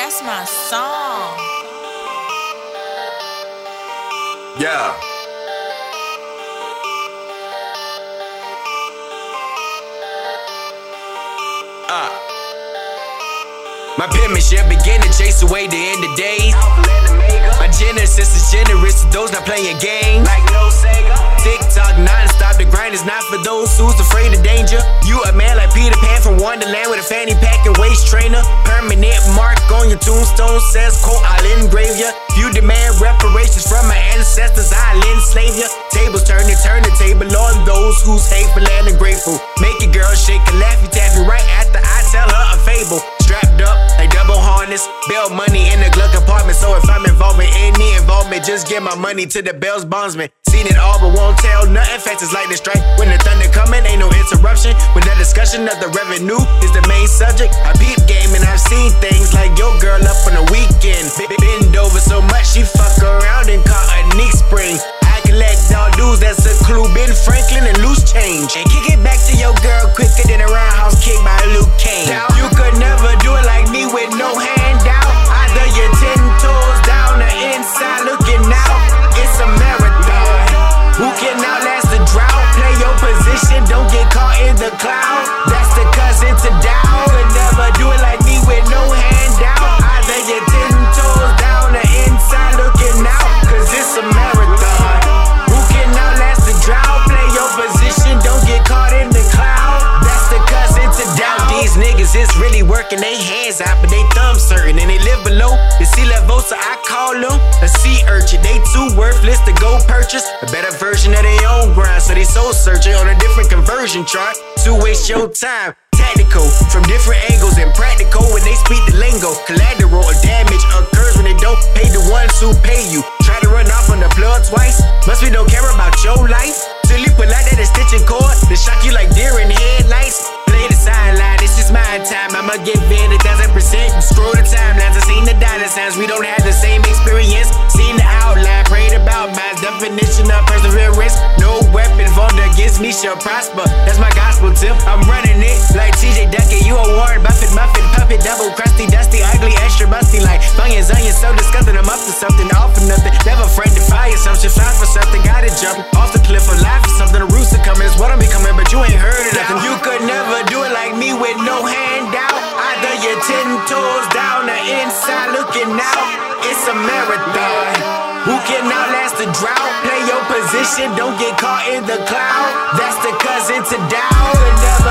That's my song. Yeah. Uh. My penmanship begin to chase away the end of days. My genesis is generous to those not playing games. Like no Sega. TikTok non-stop, the grind is not for those who's afraid of danger. You a man like Peter Pan from Wonderland with a fanny pack and waist trainer. Permanent mark on your tombstone says, quote, I'll engrave ya. If you demand reparations from my ancestors, I'll enslave ya. Tables turn and turn the table on those who's hateful and ungrateful. Make your girl shake a Laffy Taffy right after I tell her a fable. Strapped up like double harness, bail money in the glove compartment. So if I'm involved in any involvement, just give my money to the Bell's bondsman. Seen it all, but won't tell nothing. Fast as lightning strike. When the thunder coming, ain't no interruption. When the discussion of the revenue is the main subject, I peep game and seen things like your girl really working their hands out, but they thumbs certain and they live below the sea level, so I call them a sea urchin. They too worthless to go purchase a better version of their own grind, so they soul searching on a different conversion chart to waste your time. Tactical from different angles and practical when they speak the lingo. Collateral or damage occurs when they don't pay the ones who pay you. Try to run off on the plug twice. Must be don't care about your life. I'ma give in a thousand percent. Screw the timelines. I seen the dollar signs. We don't have the same experience. Seen the outline, prayed about my definition of perseverance. No weapon formed against me shall prosper. That's my gospel tip. I'm running it like TJ Duckett. You a Warren Buffett, Muffin, puppet, double crusty, dusty, ugly, extra Busty. Like onions, onions, so disgusting. I'm up to something, all for nothing. Never friend defy assumption. Fly for something, gotta jump toes down or inside looking out. It's a marathon. Who can outlast the drought? Play your position, don't get caught in the cloud. That's the cousin to doubt.